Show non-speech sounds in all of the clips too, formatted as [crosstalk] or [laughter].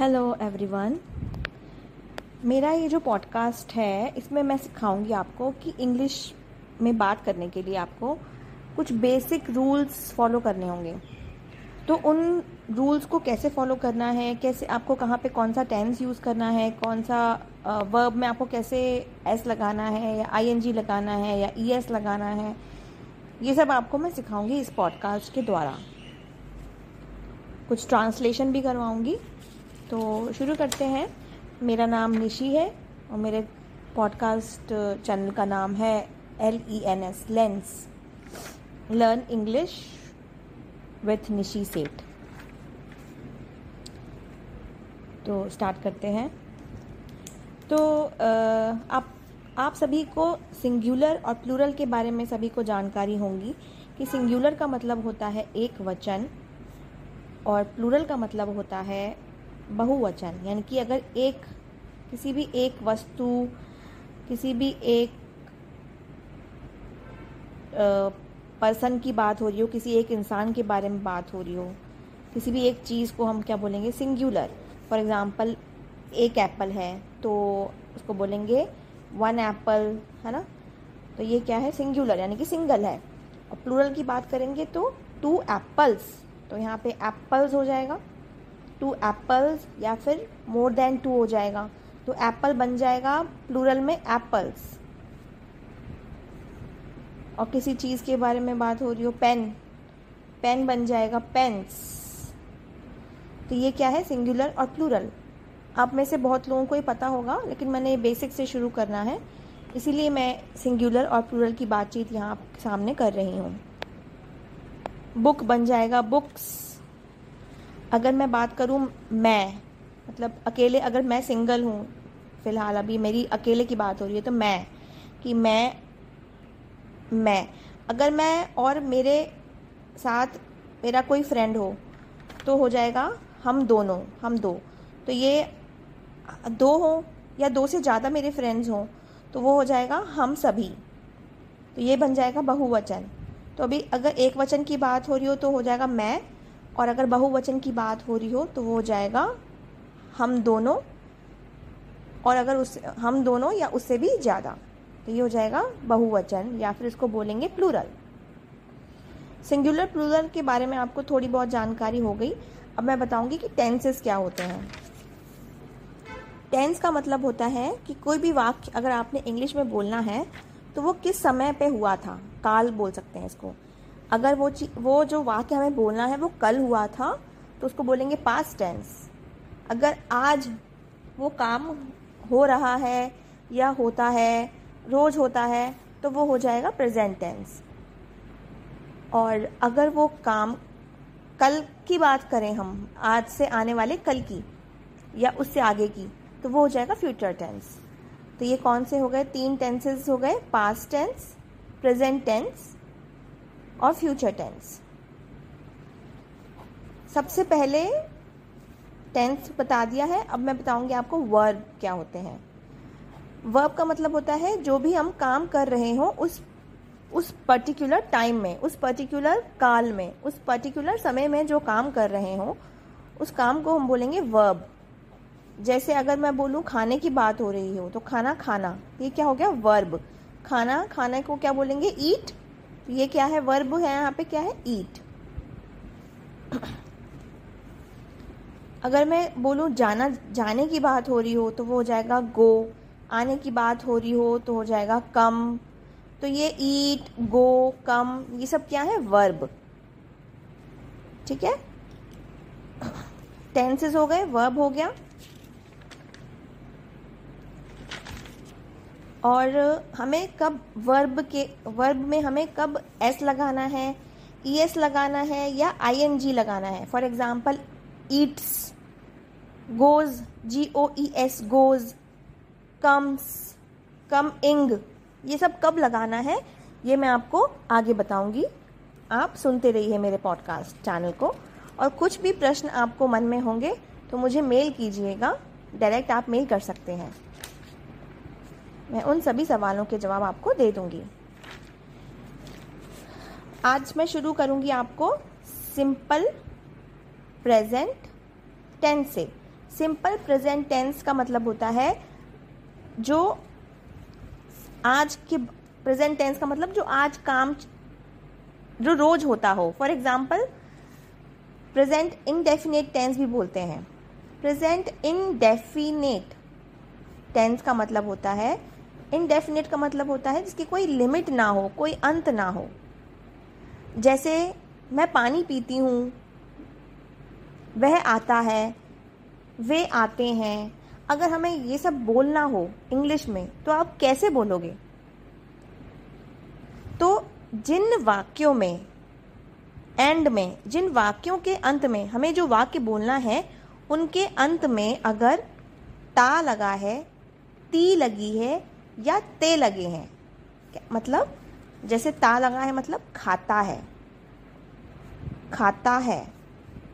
Hello everyone मेरा ये जो पॉडकास्ट है, इसमें मैं सिखाऊँगी आपको कि इंग्लिश में बात करने के लिए आपको कुछ बेसिक रूल्स फॉलो करने होंगे। तो उन रूल्स को कैसे फॉलो करना है, कैसे आपको कहाँ पे कौन सा टेंस यूज़ करना है, कौन सा वर्ब में आपको कैसे एस लगाना है या आई लगाना है या ई एस लगाना है, ये सब आपको मैं सिखाऊँगी इस पॉडकास्ट के द्वारा। कुछ ट्रांसलेशन भी करवाऊँगी। तो शुरू करते हैं। मेरा नाम निशी है और मेरे पॉडकास्ट चैनल का नाम है L E N S lens learn English with Nishi Seth. तो स्टार्ट करते हैं। तो आप आप सभी को सिंगुलर और प्लूरल के बारे में सभी को जानकारी होंगी कि सिंगुलर का मतलब होता है एक वचन और प्लूरल का मतलब होता है बहुवचन, यानी कि अगर एक, किसी भी एक वस्तु, किसी भी एक पर्सन की बात हो रही हो, किसी एक इंसान के बारे में बात हो रही हो, किसी भी एक चीज़ को हम क्या बोलेंगे? सिंगुलर फॉर एग्ज़ाम्पल एक एप्पल है तो उसको बोलेंगे वन एप्पल है ना? तो ये क्या है? सिंगुलर यानी कि सिंगल है। और प्लूरल की बात करेंगे तो टू एप्पल्स तो यहाँ पे एप्पल्स हो जाएगा। टू एप्पल्स या फिर मोर देन टू हो जाएगा। तो एप्पल बन जाएगा प्लूरल में एप्पल्स। और किसी चीज़ के बारे में बात हो रही हो, पेन। पेन बन जाएगा पेन्स तो ये क्या है? सिंगुलर और प्लूरल। आप में से बहुत लोगों को ही पता होगा, लेकिन मैंने बेसिक से शुरू करना है। इसीलिए मैं सिंगुलर और प्लूरल की बातचीत यहाँ सामने कर रही हूँ। बुक बन जाएगा बुक्स। अगर मैं बात करूँ मैं मतलब अकेले अगर मैं सिंगल हूँ, फ़िलहाल अभी मेरी अकेले की बात हो रही है तो मैं, कि मैं मैं, अगर मैं और मेरे साथ मेरा कोई फ्रेंड हो तो हो जाएगा हम दोनों, हम दो। तो ये दो हो या दो से ज़्यादा मेरे फ्रेंड्स हों तो वो हो जाएगा हम सभी। तो ये बन जाएगा बहुवचन। तो अभी अगर एक वचन की बात हो रही हो तो हो जाएगा मैं और अगर बहुवचन की बात हो रही हो तो वो हो जाएगा, हम दोनों, और अगर उस, हम दोनों या उससे भी ज़्यादा तो ये हो जाएगा बहुवचन, या फिर इसको बोलेंगे प्लूरल सिंगुलर प्लूरल के बारे में आपको थोड़ी बहुत जानकारी हो गई. अब मैं बताऊँगी कि टेंसेस क्या होते हैं. टेंस का मतलब होता है कि कोई भी वाक्य अगर आपने इंग्लिश में बोलना है तो वो किस समय पे हुआ था? काल बोल सकते हैं इसको. अगर वो वो जो वाक्य हमें बोलना है, वो कल हुआ था तो उसको बोलेंगे पास्ट टेंस अगर आज वो काम हो रहा है या होता है, रोज होता है तो वो हो जाएगा प्रेजेंट टेंस और अगर वो काम कल की बात करें हम, आज से आने वाले कल की, या उससे आगे की तो वो हो जाएगा फ्यूचर टेंस तो ये कौन से हो गए? तीन टेंसेस हो गए पास्ट टेंस प्रेजेंट टेंस और फ्यूचर टेंस सबसे पहले टेंस बता दिया है। अब मैं बताऊँगी आपको वर्ब क्या होते हैं। वर्ब का मतलब होता है जो भी हम काम कर रहे हो उस उस पर्टिकुलर टाइम में, उस पर्टिकुलर काल में, उस पर्टिकुलर समय में जो काम कर रहे हो, उस काम को हम बोलेंगे वर्ब जैसे अगर मैं बोलूँ खाने की बात हो रही हो तो खाना खाना, ये क्या हो गया? वर्ब खाना, खाने को क्या बोलेंगे? ईट तो ये क्या है? वर्ब है यहाँ पे, क्या है? ईट अगर मैं बोलूँ जाना, जाने की बात हो रही हो तो वो हो जाएगा गो आने की बात हो रही हो तो हो जाएगा कम तो ये ईट गो कम ये सब क्या है? वर्ब ठीक है? [coughs] टेंसेस हो गए वर्ब हो गया. और हमें कब वर्ब के वर्ब में हमें कब एस लगाना है ई एस लगाना है या आई एन जी लगाना है? For example eats goes G O E S goes comes come ing ये सब कब लगाना है? ये मैं आपको आगे बताऊँगी। आप सुनते रहिए मेरे पॉडकास्ट चैनल को। और कुछ भी प्रश्न आपको मन में होंगे तो मुझे मेल कीजिएगा। डायरेक्ट आप मेल कर सकते हैं। मैं उन सभी सवालों के जवाब आपको दे दूँगी। आज मैं शुरू करूँगी आपको सिंपल प्रेजेंट टेंस से। सिंपल प्रेजेंट टेंस का मतलब होता है जो आज के प्रेजेंट टेंस का मतलब जो आज काम जो रोज होता हो। For example present indefinite tense भी बोलते हैं। प्रेजेंट इनडेफिनेट टेंस का मतलब होता है इनडेफिनेट का मतलब होता है जिसकी कोई लिमिट ना हो, कोई अंत ना हो। जैसे मैं पानी पीती हूँ, वह आता है, वे आते हैं। अगर हमें ये सब बोलना हो इंग्लिश में तो आप कैसे बोलोगे? तो जिन वाक्यों में एंड में, जिन वाक्यों के अंत में हमें जो वाक्य बोलना है, उनके अंत में अगर ता लगा है, ती लगी है या ते लगे हैं। मतलब? जैसे ता लगा है मतलब खाता है। खाता है।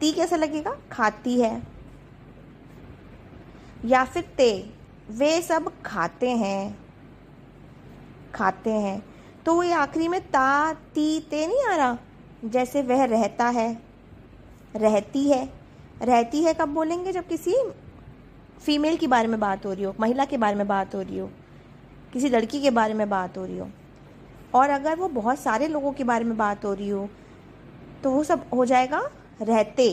ती कैसे लगेगा? खाती है। या फिर ते, वे सब खाते हैं। खाते हैं। तो वो आखिरी में ता, ती, ते नहीं आ रहा? जैसे वह रहता है। रहती है। रहती है कब बोलेंगे? जब किसी फीमेल के बारे में बात हो रही हो, महिला के बारे में बात हो रही हो। किसी लड़की के बारे में बात हो रही हो। और अगर वो बहुत सारे लोगों के बारे में बात हो रही हो तो वो सब हो जाएगा रहते।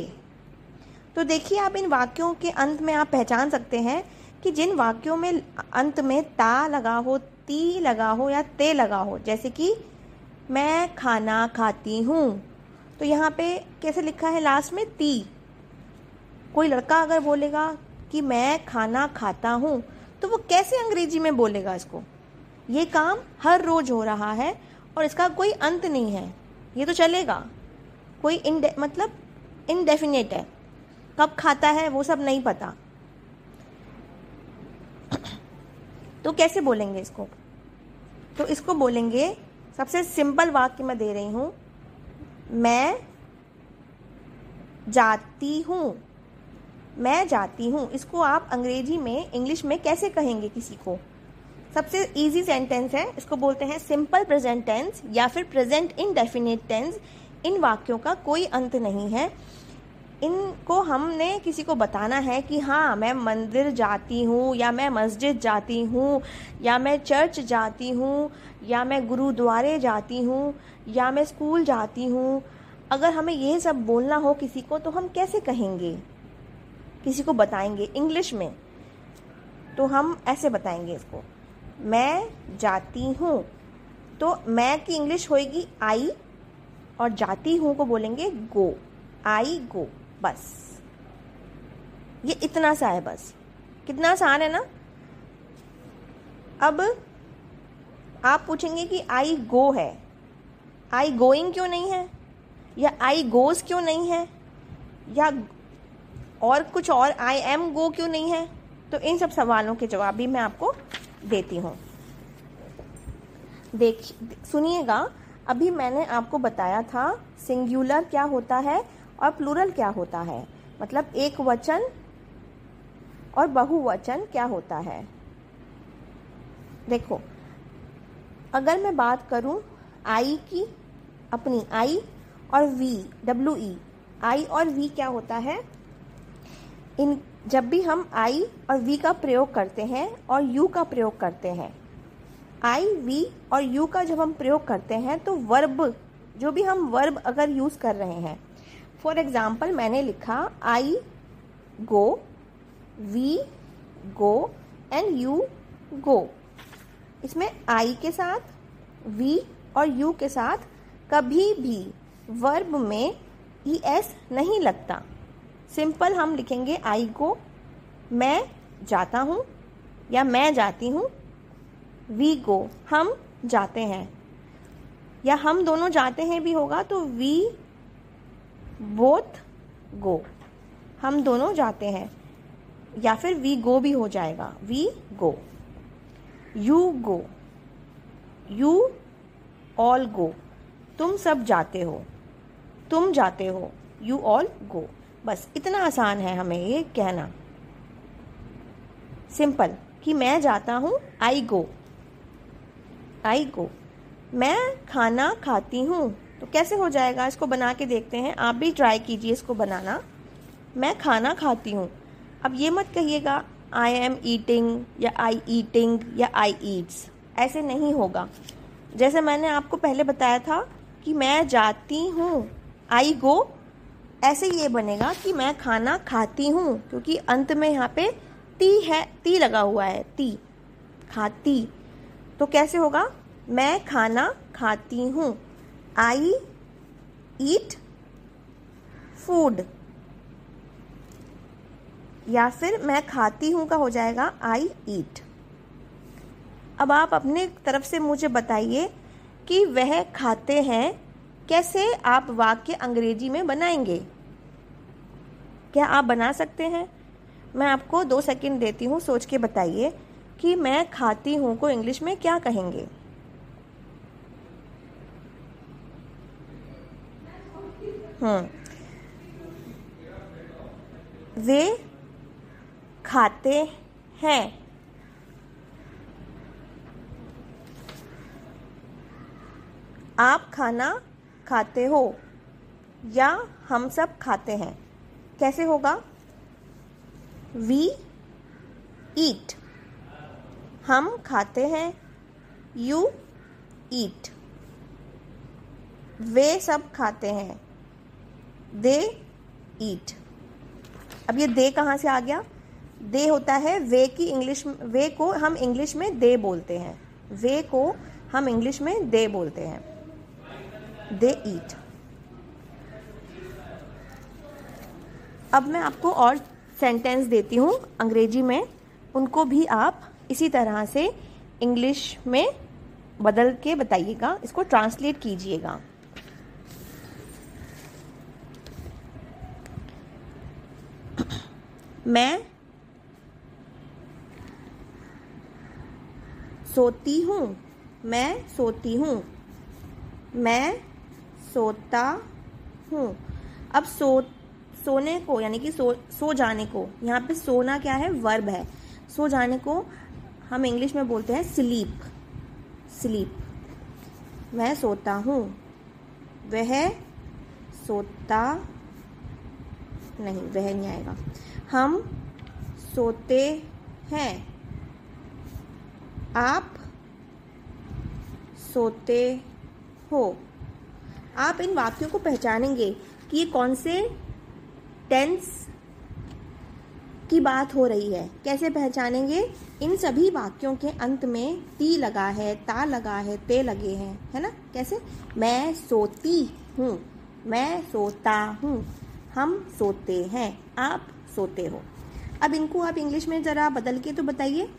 तो देखिए, आप इन वाक्यों के अंत में आप पहचान सकते हैं कि जिन वाक्यों में अंत में ता लगा हो, ती लगा हो या ते लगा हो, जैसे कि, मैं खाना खाती हूँ। तो यहाँ पे कैसे लिखा है लास्ट में? ती। कोई लड़का अगर बोलेगा कि मैं खाना खाता हूँ तो वो कैसे अंग्रेज़ी में बोलेगा इसको? ये काम हर रोज हो रहा है और इसका कोई अंत नहीं है। ये तो चलेगा। कोई इन मतलब इनडेफिनेट है। कब खाता है वो सब नहीं पता। तो कैसे बोलेंगे इसको? तो इसको बोलेंगे, सबसे सिंपल वाक्य मैं दे रही हूँ। मैं जाती हूँ। मैं जाती हूँ, इसको आप अंग्रेज़ी में, इंग्लिश में कैसे कहेंगे किसी को? सबसे इजी सेंटेंस है, इसको बोलते हैं सिंपल प्रेजेंट टेंस या फिर प्रेजेंट इनडेफिनेट टेंस इन वाक्यों का कोई अंत नहीं है। इनको हमने किसी को बताना है कि हाँ मैं मंदिर जाती हूँ या मैं मस्जिद जाती हूँ या मैं चर्च जाती हूँ या मैं गुरुद्वारे जाती हूँ या मैं स्कूल जाती हूँ। अगर हमें ये सब बोलना हो किसी को तो हम कैसे कहेंगे? किसी को बताएँगे इंग्लिश में तो हम ऐसे बताएँगे इसको, मैं जाती हूँ तो मैं की इंग्लिश होएगी आई, और जाती हूँ को बोलेंगे गो, आई गो, बस। ये इतना सा है बस। कितना आसान है ना? अब आप पूछेंगे कि आई गो है। आई गोइंग क्यों नहीं है? या आई गोज क्यों नहीं है? या और कुछ और आई एम गो क्यों नहीं है? तो इन सब सवालों के जवाब भी मैं आपको देती हूँ। देख, सुनिएगा, अभी मैंने आपको बताया था सिंगुलर क्या होता है और प्लूरल क्या होता है। मतलब एक वचन और बहुवचन क्या होता है? देखो, अगर मैं बात करूँ आई की, अपनी आई और वी डब्ल्यू ई आई और वी क्या होता है? इन, जब भी हम आई और वी का प्रयोग करते हैं और यू का प्रयोग करते हैं। आई वी और यू का जब हम प्रयोग करते हैं तो वर्ब जो भी हम वर्ब अगर यूज़ कर रहे हैं। फॉर एग्ज़ाम्पल मैंने लिखा I go we go and you go इसमें आई के साथ वी और यू के साथ कभी भी वर्ब में ई एस नहीं लगता। सिंपल हम लिखेंगे, आई गो मैं जाता हूँ या मैं जाती हूँ, वी गो, हम जाते हैं। या हम दोनों जाते हैं भी होगा तो वी बोथ गो, हम दोनों जाते हैं। या फिर वी गो भी हो जाएगा, we go. You go, you all go, तुम सब जाते हो, तुम जाते हो, यू ऑल गो। बस, इतना आसान है हमें ये कहना। सिंपल कि मैं जाता हूँ आई गो आई गो मैं खाना खाती हूँ तो कैसे हो जाएगा? इसको बना के देखते हैं। आप भी ट्राई कीजिए इसको बनाना। मैं खाना खाती हूँ। अब ये मत कहिएगा आई एम ईटिंग या आई ईटिंग या आई ईट्स ऐसे नहीं होगा। जैसे मैंने आपको पहले बताया था कि मैं जाती हूँ आई गो ऐसे ये बनेगा कि मैं खाना खाती हूँ, क्योंकि अंत में यहाँ पे ती है, ती लगा हुआ है, ती, खाती। तो कैसे होगा? मैं खाना खाती हूँ। आई ईट फ़ूड या फिर मैं खाती हूँ का हो जाएगा आई ईट अब आप अपने तरफ़ से मुझे बताइए कि वह खाते हैं कैसे आप वाक्य अंग्रेज़ी में बनाएँगे? क्या आप बना सकते हैं? मैं आपको दो सेकंड देती हूँ, सोच के बताइए कि मैं खाती हूँ को इंग्लिश में क्या कहेंगे? हम्म। वे खाते हैं। आप खाना खाते हो? या हम सब खाते हैं? कैसे होगा? वी ईट हम खाते हैं यू ईट वे सब खाते हैं दे ईट अब ये दे कहाँ से आ गया? दे होता है, वे की इंग्लिश वे को हम इंग्लिश में दे बोलते हैं। वे को हम इंग्लिश में दे बोलते हैं। दे ईट। अब मैं आपको और सेंटेंस देती हूँ अंग्रेज़ी में। उनको भी आप इसी तरह से इंग्लिश में बदल के बताइएगा। इसको ट्रांसलेट कीजिएगा। मैं सोती हूँ। मैं सोती हूँ। मैं सोता हूँ। अब सो, सोने को, यानी कि सो सो जाने को, यहाँ पे सोना क्या है? वर्ब है। सो जाने को हम इंग्लिश में बोलते हैं स्लीप स्लीप मैं सोता हूँ। वह सोता नहीं, वह नहीं आएगा। हम सोते हैं। आप सोते हो। आप इन वाक्यों को पहचानेंगे कि ये कौन से टेंस की बात हो रही है। कैसे पहचानेंगे? इन सभी वाक्यों के अंत में ती लगा है, ता लगा है, ते लगे हैं, है ना? कैसे? मैं सोती हूँ, मैं सोता हूँ, हम सोते हैं, आप सोते हो। अब इनको आप इंग्लिश में ज़रा बदल के तो बताइए।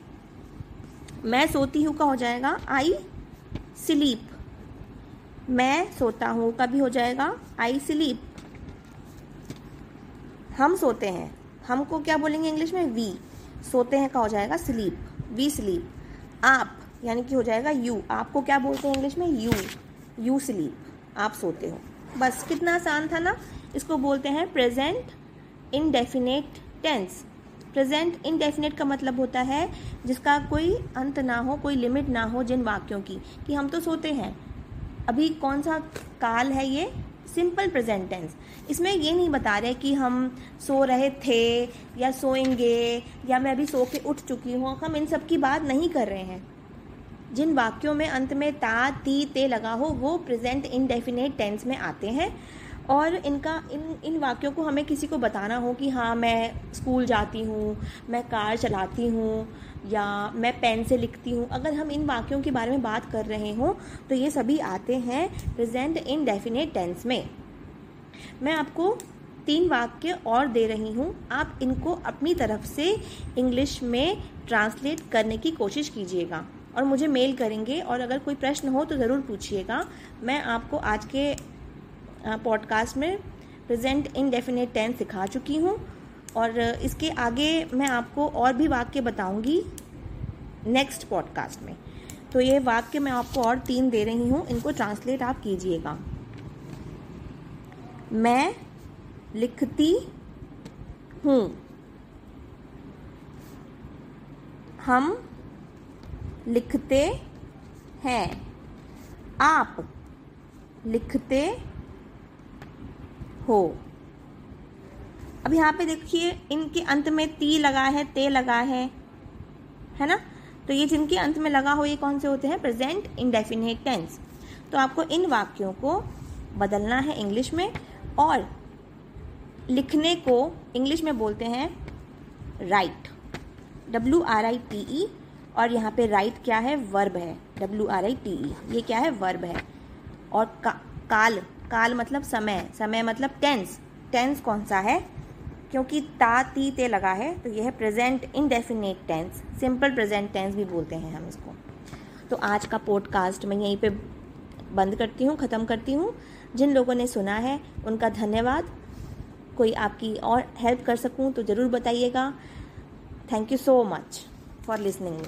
मैं सोती हूँ का हो जाएगा आई स्लीप मैं सोता हूँ, कभी हो जाएगा? आई स्लीप हम सोते हैं। हमको क्या बोलेंगे इंग्लिश में? वी सोते हैं का हो जाएगा? स्लीप वी स्लीप आप, यानी कि हो जाएगा यू आपको क्या बोलते हैं इंग्लिश में? यू यू स्लीप आप सोते हो। बस, कितना आसान था ना? इसको बोलते हैं present indefinite tense present indefinite का मतलब होता है जिसका कोई अंत ना हो, कोई लिमिट ना हो जिन वाक्यों की, कि हम तो सोते हैं। अभी कौन सा काल है ये? सिंपल प्रेजेंट टेंस इसमें ये नहीं बता रहे कि हम सो रहे थे या सोएँगे या मैं अभी सो के उठ चुकी हूँ। हम इन सब की बात नहीं कर रहे हैं। जिन वाक्यों में अंत में ता, ती, ते लगा हो, वो प्रेजेंट इनडेफिनेट टेंस में आते हैं। और इनका, इन इन वाक्यों को हमें किसी को बताना हो कि हाँ मैं स्कूल जाती हूँ, मैं कार चलाती हूँ या मैं पेन से लिखती हूँ। अगर हम इन वाक्यों के बारे में बात कर रहे हों तो ये सभी आते हैं प्रेजेंट इन डेफिनेट टेंस में। मैं आपको तीन वाक्य और दे रही हूँ। आप इनको अपनी तरफ़ से इंग्लिश में ट्रांसलेट करने की कोशिश कीजिएगा और मुझे मेल करेंगे और अगर कोई प्रश्न हो तो ज़रूर पूछिएगा। मैं आपको आज के पॉडकास्ट में प्रेजेंट इनडेफिनेट टेंस सिखा चुकी हूँ। और इसके आगे मैं आपको और भी वाक्य बताऊँगी नेक्स्ट पॉडकास्ट में। तो ये वाक्य मैं आपको और तीन दे रही हूँ, इनको ट्रांसलेट आप कीजिएगा। मैं लिखती हूँ। हम लिखते हैं। आप लिखते हो। अब यहाँ पे देखिए इनके अंत में ती लगा है ते लगा है है ना? तो ये जिनके अंत में लगा हो ये कौन से होते हैं? प्रेजेंट इंडेफिनेट टेंस तो आपको इन वाक्यों को बदलना है इंग्लिश में और लिखने को इंग्लिश में बोलते हैं write W R I T E और यहाँ पे राइट क्या है? वर्ब है. W R I T E ये क्या है? वर्ब है. और का, काल काल मतलब समय समय मतलब टेंस टेंस कौन सा है? क्योंकि ता, ती, ते लगा है तो यह है present indefinite tense simple present tense भी बोलते हैं हम इसको। तो आज का पॉडकास्ट मैं यहीं पे बंद करती हूँ, ख़त्म करती हूँ। जिन लोगों ने सुना है, उनका धन्यवाद। कोई आपकी और हेल्प कर सकूँ तो ज़रूर बताइएगा। Thank you so much for listening